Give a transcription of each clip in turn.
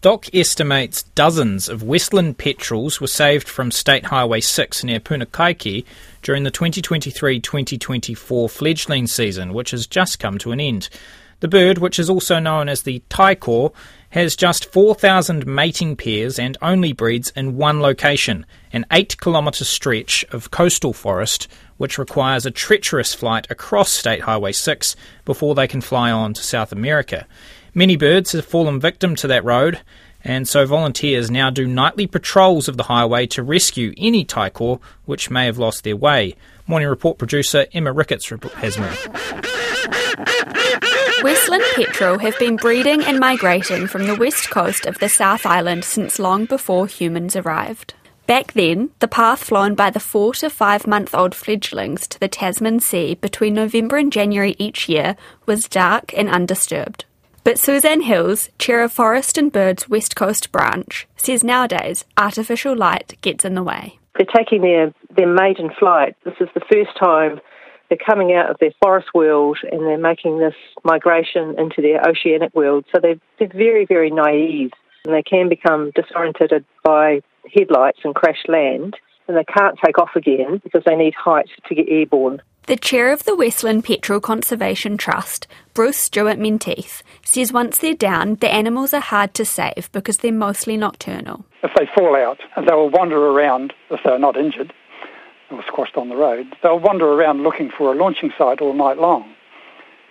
DOC estimates dozens of Westland petrels were saved from State Highway 6 near Punakaiki during the 2023 2024 fledgling season, which has just come to an end. The bird, which is also known as the taiko, has just 4,000 mating pairs and only breeds in one location, an 8 kilometre stretch of coastal forest, which requires a treacherous flight across State Highway 6 before they can fly on to South America. Many birds have fallen victim to that road, and so volunteers now do nightly patrols of the highway to rescue any taiko which may have lost their way. Morning Report producer Emma Ricketts has more. Westland petrel have been breeding and migrating from the west coast of the South Island since long before humans arrived. Back then, the path flown by the four to five month old fledglings to the Tasman Sea between November and January each year was dark and undisturbed. But Suzanne Hills, chair of Forest and Birds West Coast branch, says nowadays artificial light gets in the way. They're taking their, their maiden flight. This is the first time they're coming out of their forest world and they're making this migration into their oceanic world. So they're, very, very naive and they can become disoriented by headlights and crash land and they can't take off again because they need height to get airborne. The chair of the Westland Petrel Conservation Trust, Bruce Stuart Menteith, says once they're down, the animals are hard to save because they're mostly nocturnal. If they fall out, they will wander around if they're not injured or squashed on the road. They'll wander around looking for a launching site all night long.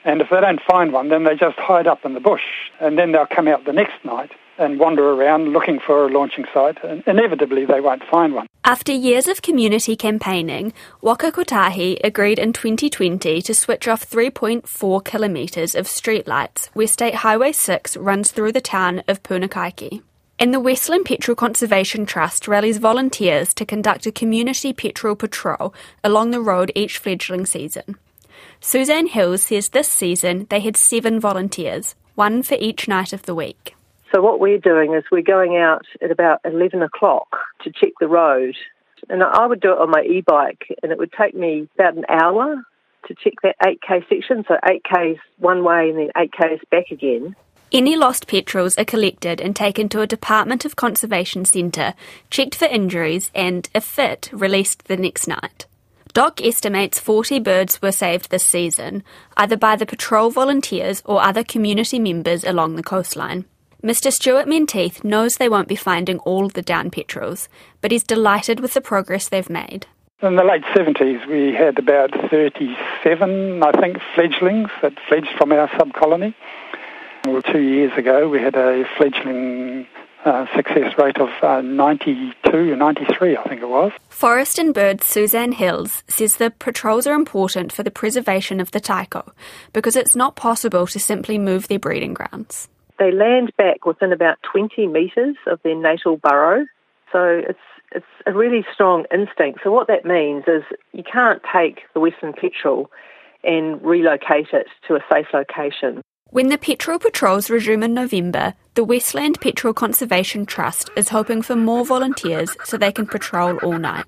And if they don't find one, then they just hide up in the bush. And then they'll come out the next night and wander around looking for a launching site, and inevitably they won't find one. After years of community campaigning, Waka Kotahi agreed in 2020 to switch off 3.4 kilometres of streetlights where State Highway 6 runs through the town of Punakaiki. And the Westland Petrel Conservation Trust rallies volunteers to conduct a community petrel patrol along the road each fledgling season. Suzanne Hills says this season they had seven volunteers, one for each night of the week. So what we're doing is we're going out at about 11 o'clock to check the road. And I would do it on my e-bike and it would take me about an hour to check that 8k section. So 8k's one way and then 8k's back again. Any lost petrels are collected and taken to a Department of Conservation centre, checked for injuries and, if fit, released the next night. DOC estimates 40 birds were saved this season, either by the patrol volunteers or other community members along the coastline. Mr. Stuart Menteith knows they won't be finding all the down petrels, but he's delighted with the progress they've made. In the late 70s, we had about 37, I think, fledglings that fledged from our subcolony. Well, two years ago, we had a fledgling uh, success rate of uh, 92 or 93, I think it was. Forest and Bird Suzanne Hills says the patrols are important for the preservation of the taiko because it's not possible to simply move their breeding grounds. They land back within about 20 metres of their natal burrow. So it's it's a really strong instinct. So what that means is you can't take the western petrel and relocate it to a safe location. When the petrel patrols resume in November, the Westland Petrel Conservation Trust is hoping for more volunteers so they can patrol all night.